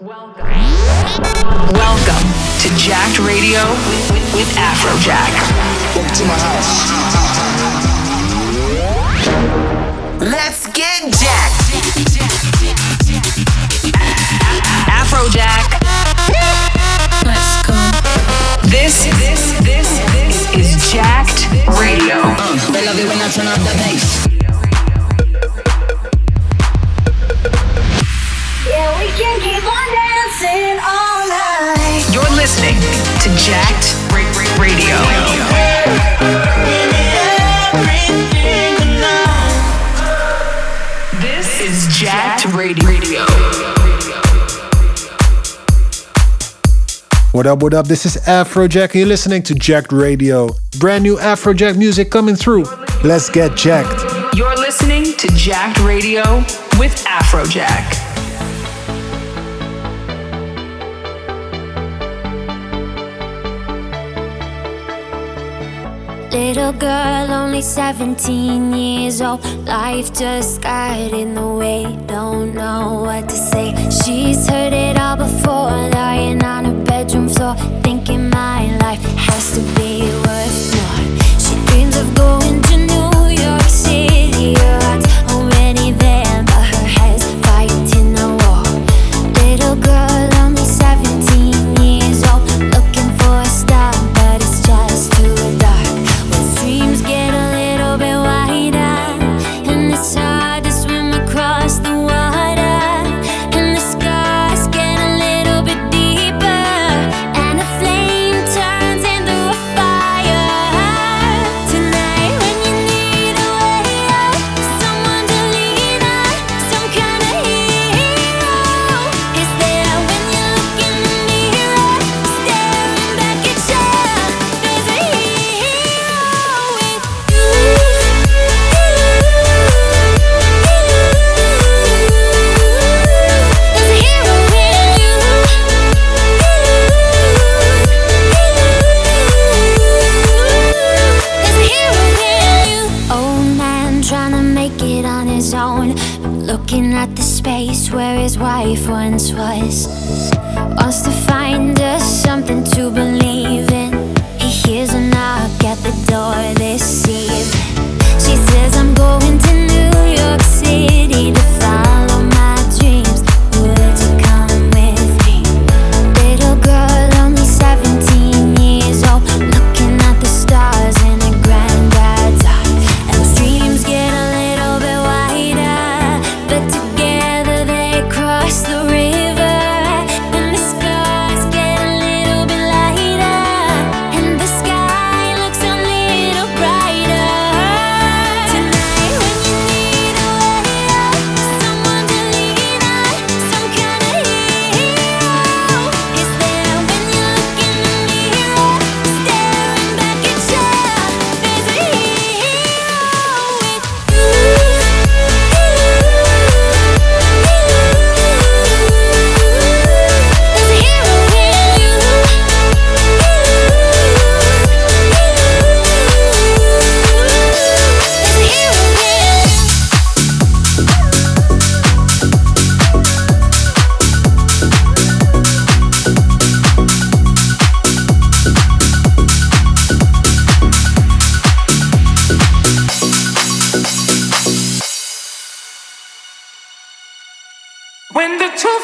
Welcome. Welcome to Jacked Radio with, with, with Afrojack. Let's get jacked. Afrojack. Let's go. This, this, this, this is Jacked Radio. Uh, love it when I turn up the bass. Can keep on dancing all night. You're listening to Jacked Break Break Radio. This is Jacked Radio. What up, what up? This is Afrojack. You're listening to Jacked Radio. Brand new Afrojack music coming through. Let's get jacked. You're listening to Jacked Radio with Afrojack. Little girl, only 17 years old. Life just got in the way, don't know what to say. She's heard it all before, lying on her bedroom floor, thinking my life has to be worth more. She dreams of going to New York City or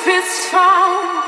if it's found.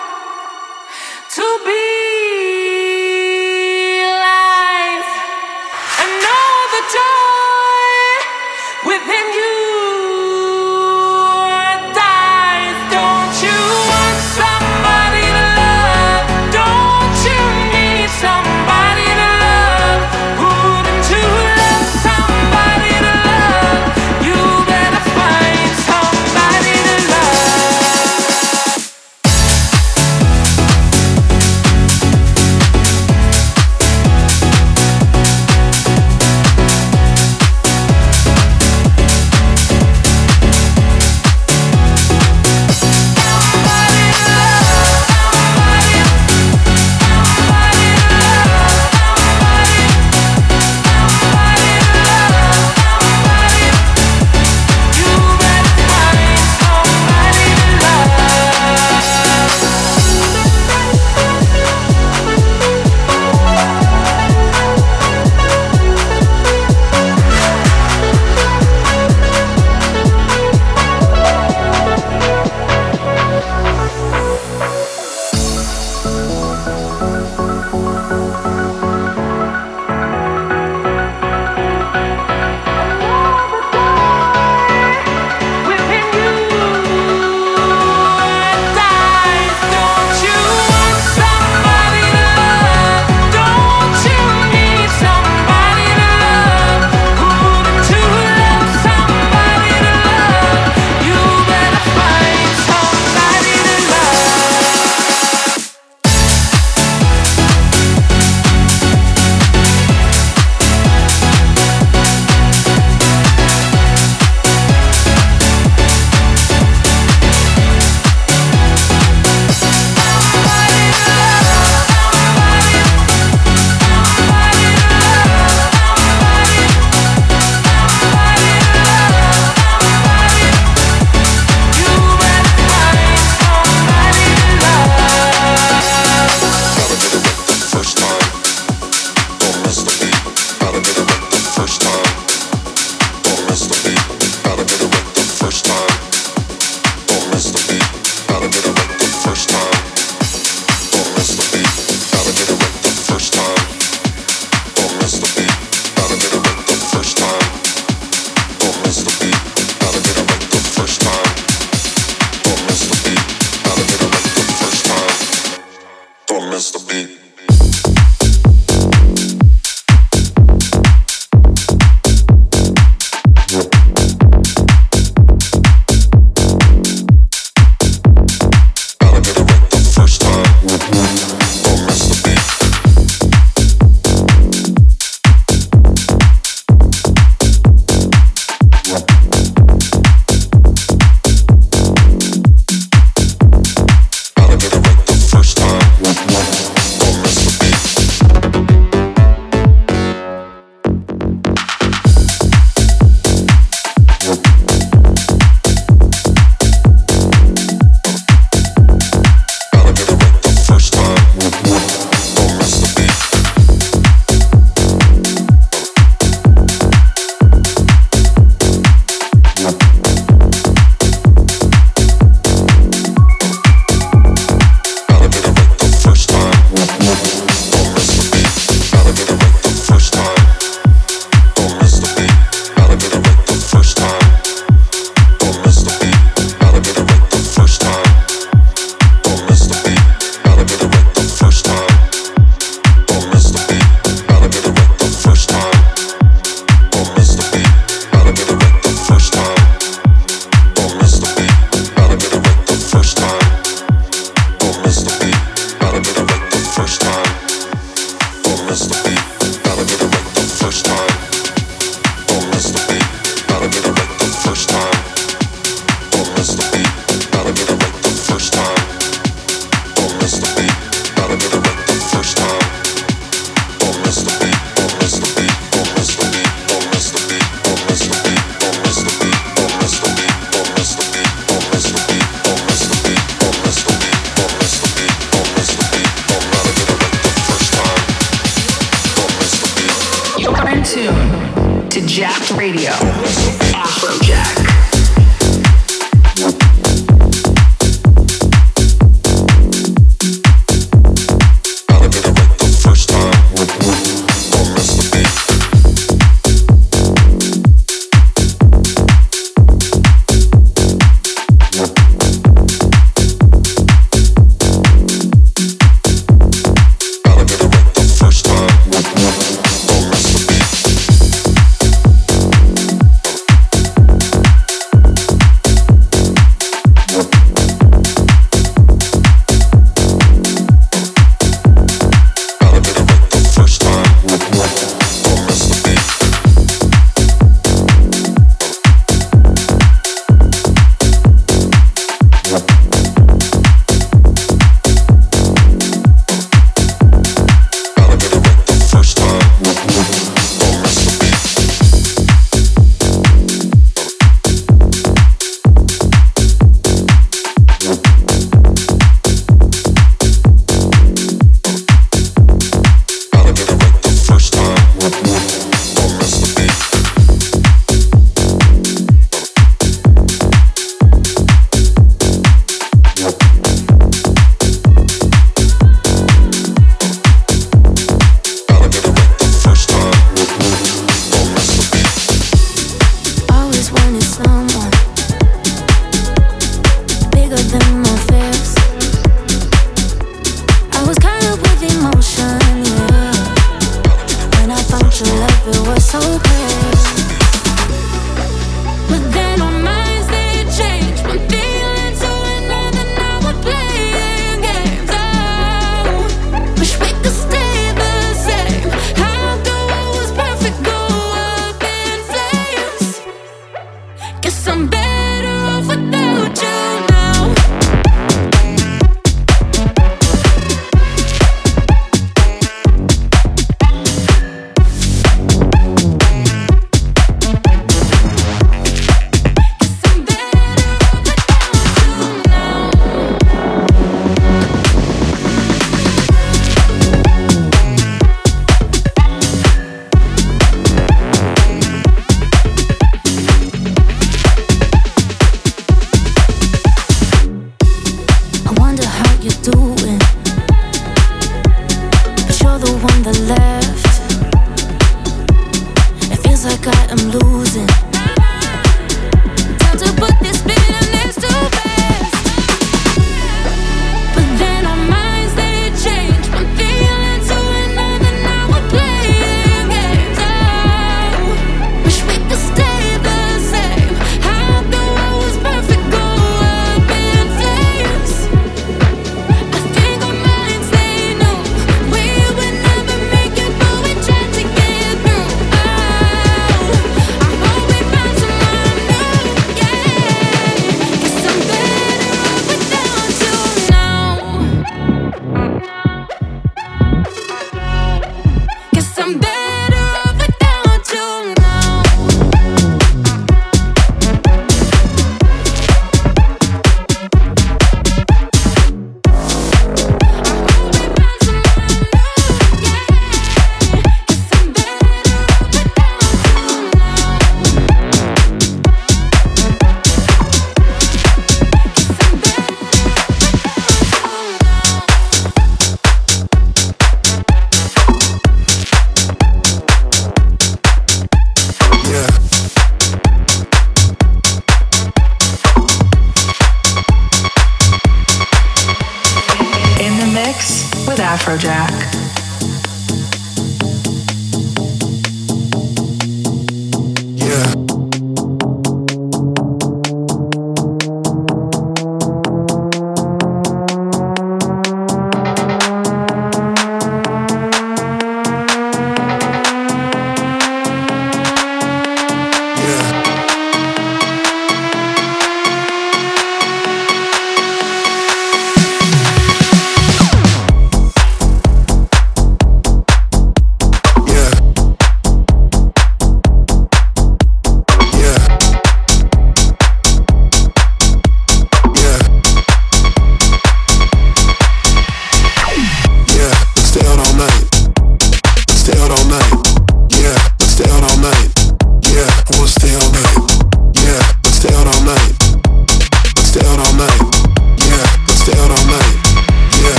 Afrojack.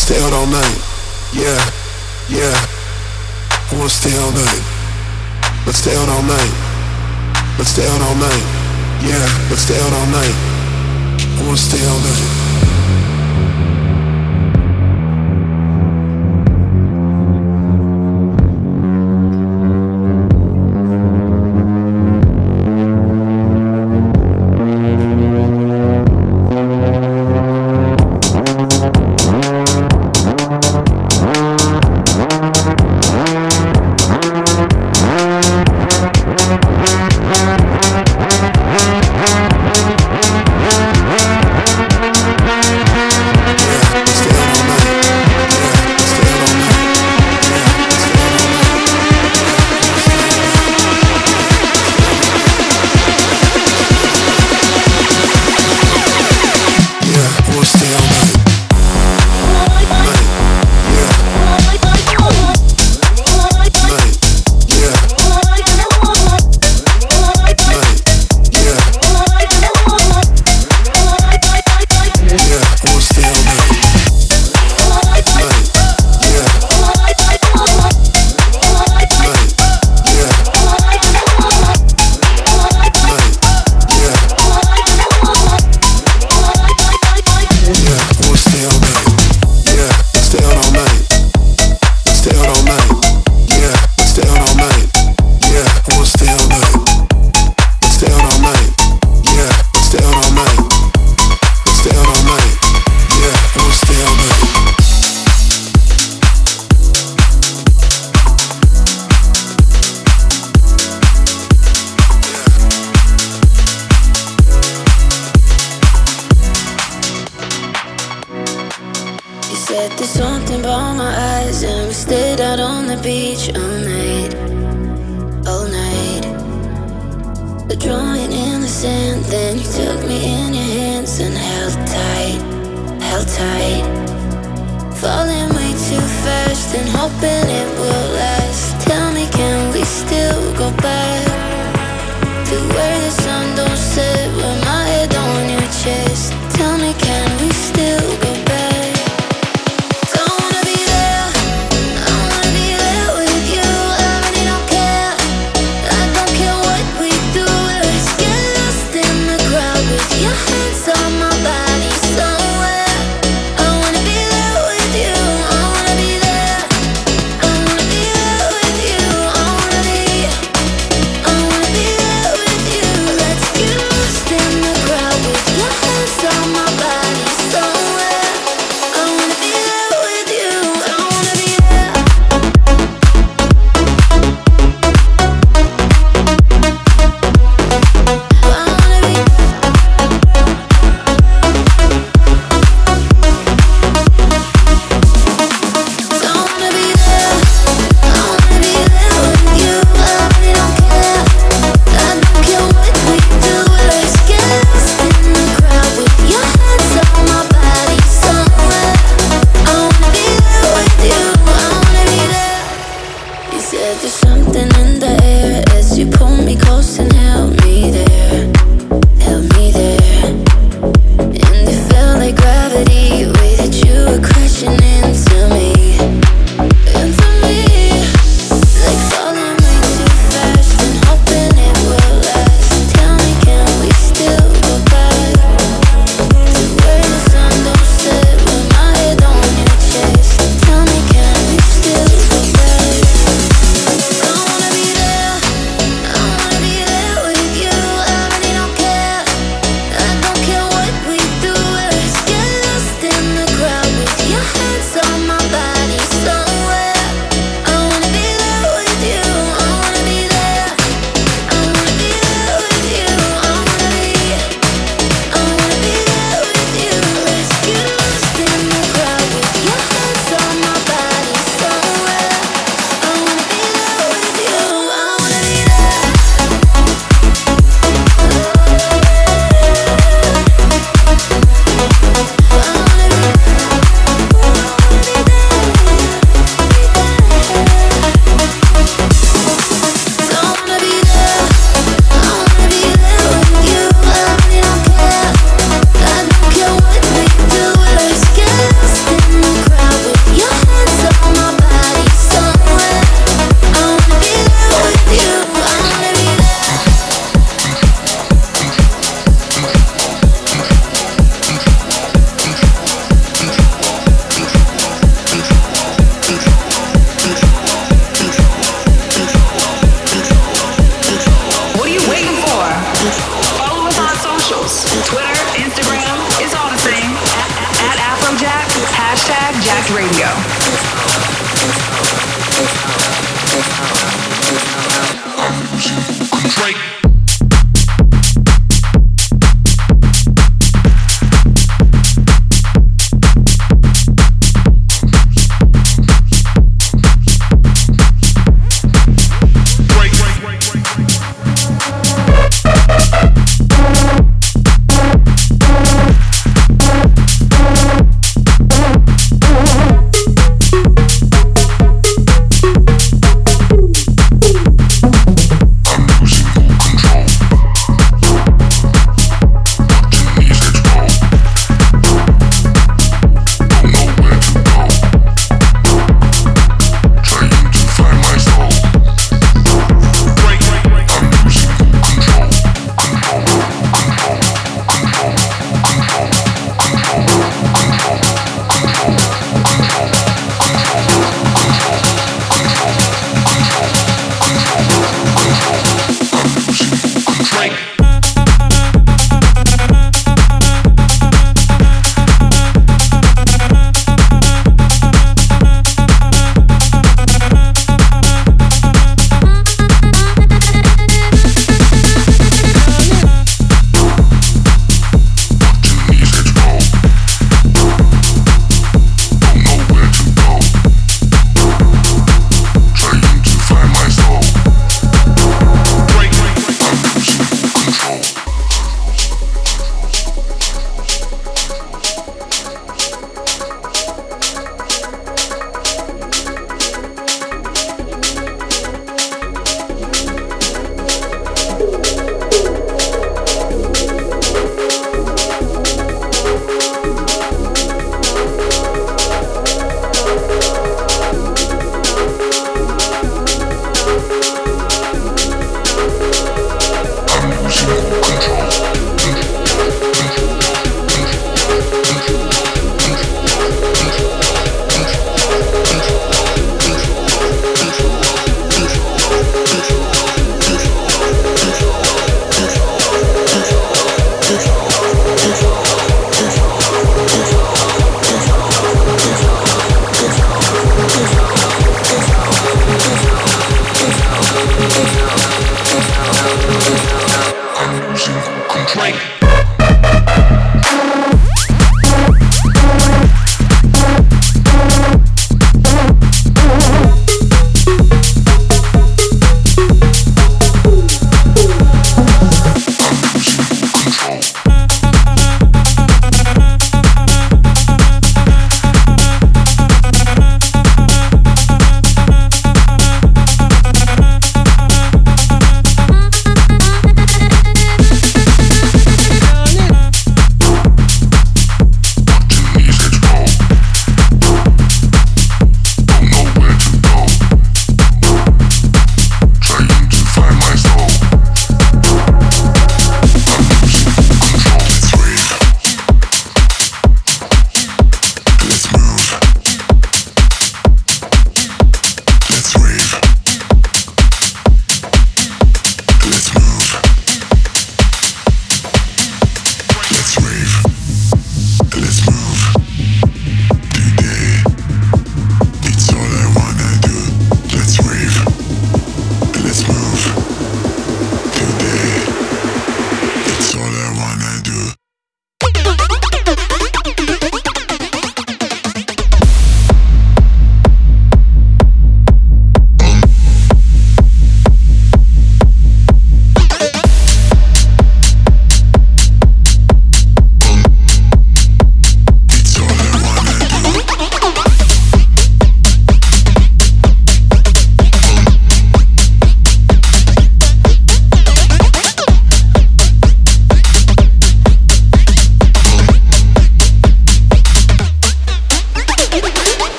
stay out all night. Yeah, yeah. I wanna stay all night. Let's stay out all night. Let's stay out all night. Yeah, let's stay out all night. I wanna stay all night. There's something about my eyes, and we stayed out on the beach all night, all night. The drawing in the sand, then you took me in your hands and held tight, held tight. Falling way too fast and hoping it will last. Tell me, can we still go back to where the sun don't set, where my head on your chest? Tell me, can we still?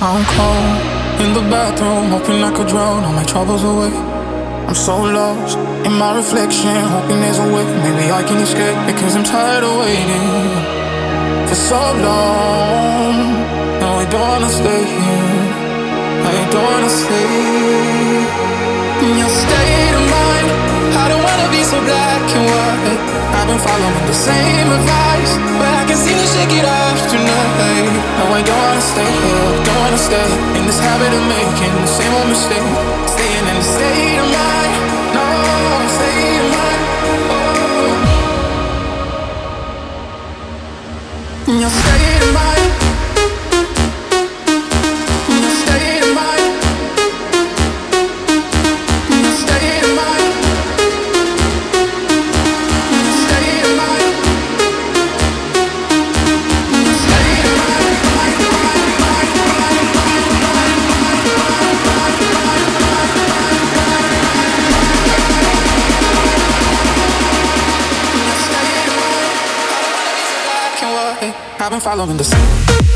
I'm cold In the bathroom, hoping I could drown all my troubles away. I'm so lost in my reflection, hoping there's a way. Maybe I can escape because I'm tired of waiting For so long. No, I don't wanna stay here. I don't wanna stay In your state of mind wanna be so black and white. I've been following the same advice, but I can seem to shake it off tonight. No, I don't wanna stay here, don't wanna stay in this habit of making the same old mistake, staying in the state of mind. No, state of mind. Oh. State of mind. Been the sun.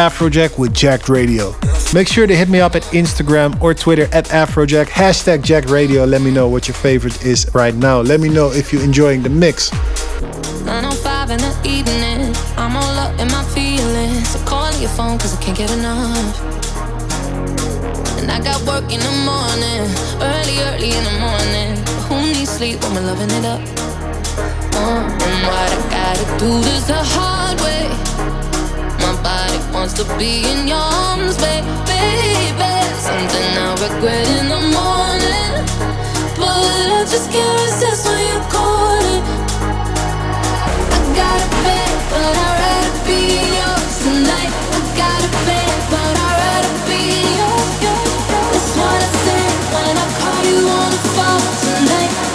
Afrojack with Jacked Radio. Make sure to hit me up at Instagram or Twitter at Afrojack, hashtag Jacked Radio. Let me know what your favorite is right now. Let me know if you're enjoying the mix. 905 in the evening. I'm all up in my feelings. So call your phone cause I can't get enough. And I got work in the morning, early, early in the morning. Who needs sleep when we're loving it up? Uh, and what I gotta do this the hard way. Wants to be in your arms, baby, baby. Something I regret in the morning. But I just can't resist when you call it. I got a bed, but I'd rather be yours tonight. I got a bed, but I'd rather be yours. That's what I said when I call you on the phone tonight.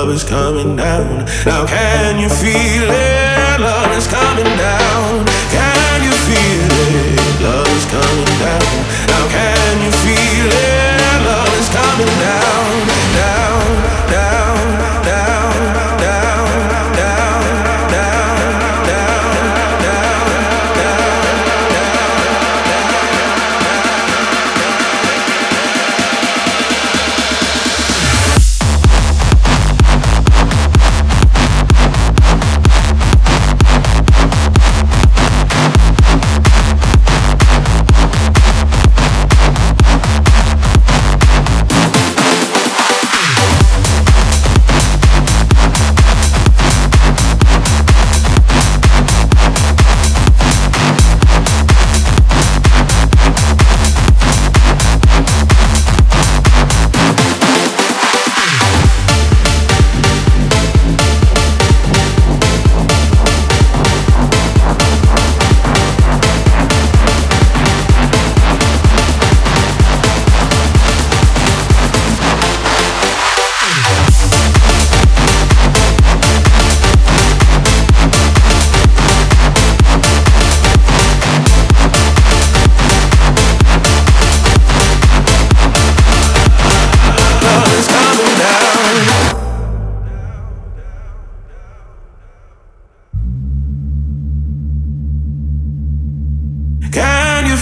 love is coming down. Now can you feel it? Love is coming down.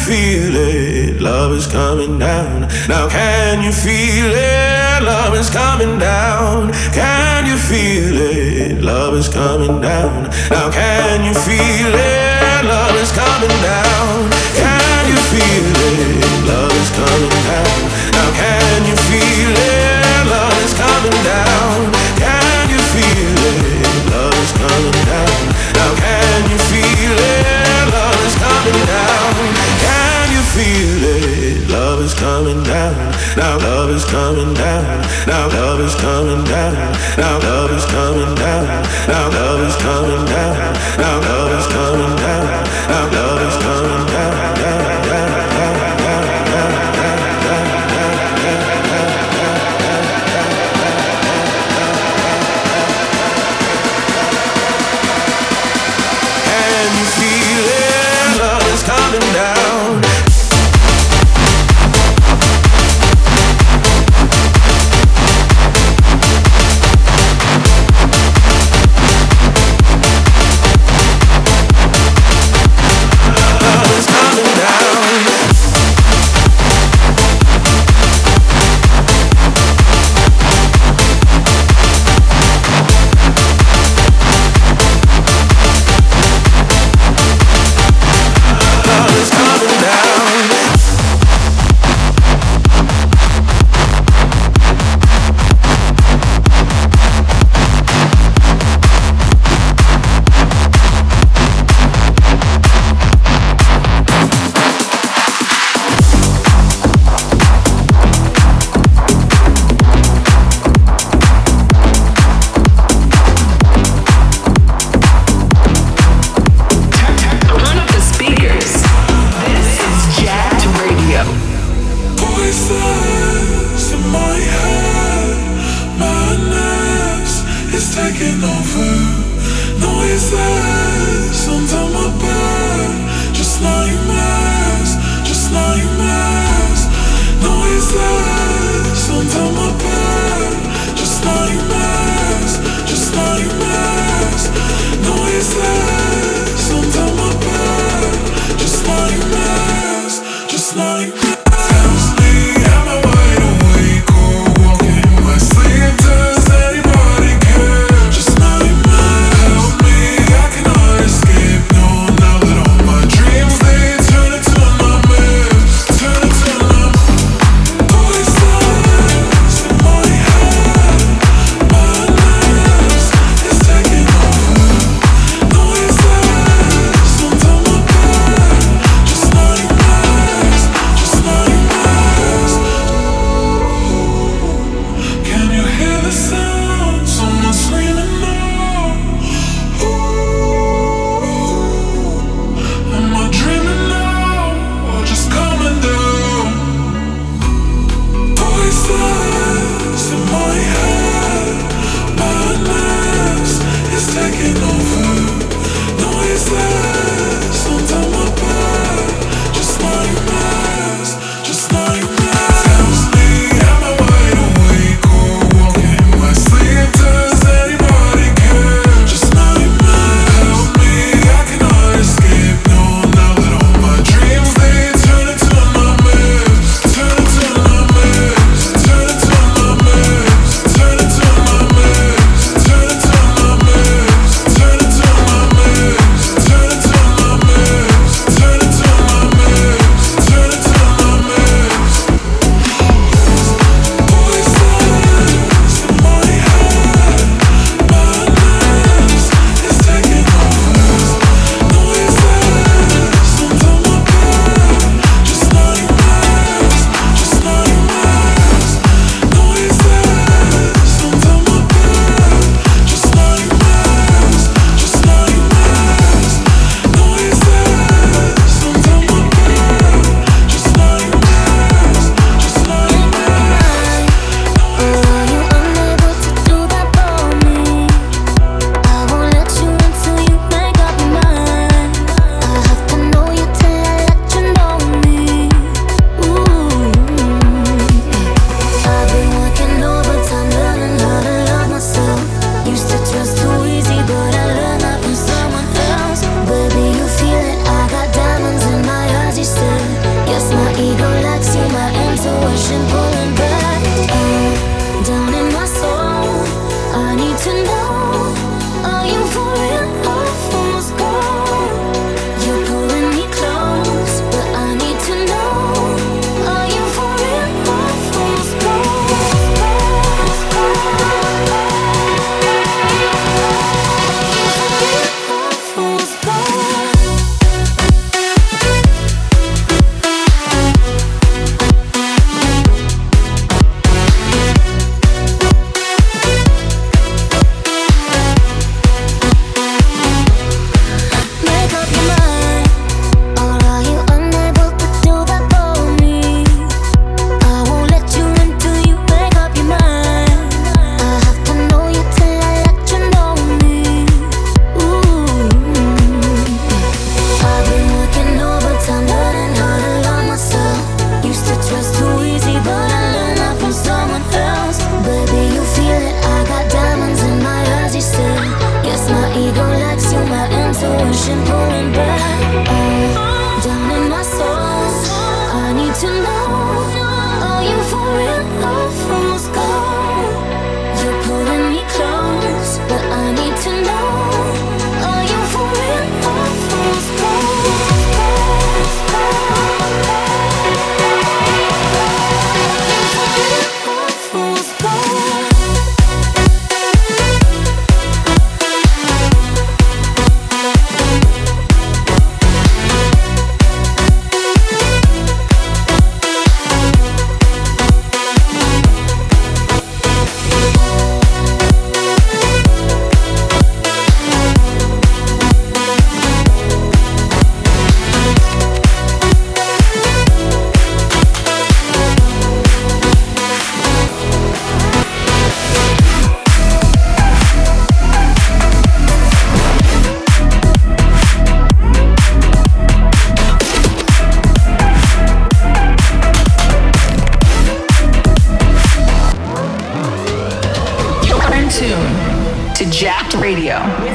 Feel it? Love is coming down. Now can you feel it? Love is coming down. Can you feel it? Love is coming down. Now can you feel it? Love is coming down. Can you feel it? Love is coming down. Now can you feel it? Love is coming down. Is coming down. Now love is coming down. Now love is coming down. Now love is coming down.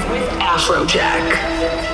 with Afrojack.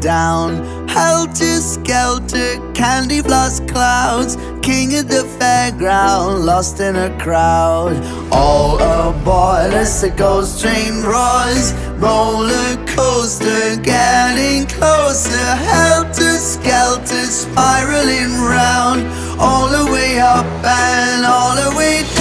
down. Helter skelter, candy floss clouds. King of the fairground, lost in a crowd. All aboard as the ghost train roars. Roller coaster, getting closer. Helter skelter, spiraling round. All the way up and all the way down.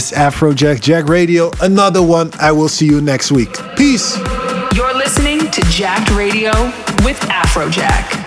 This is Afrojack Jacked Radio, another one. I will see you next week. Peace. You're listening to Jacked Radio with Afrojack.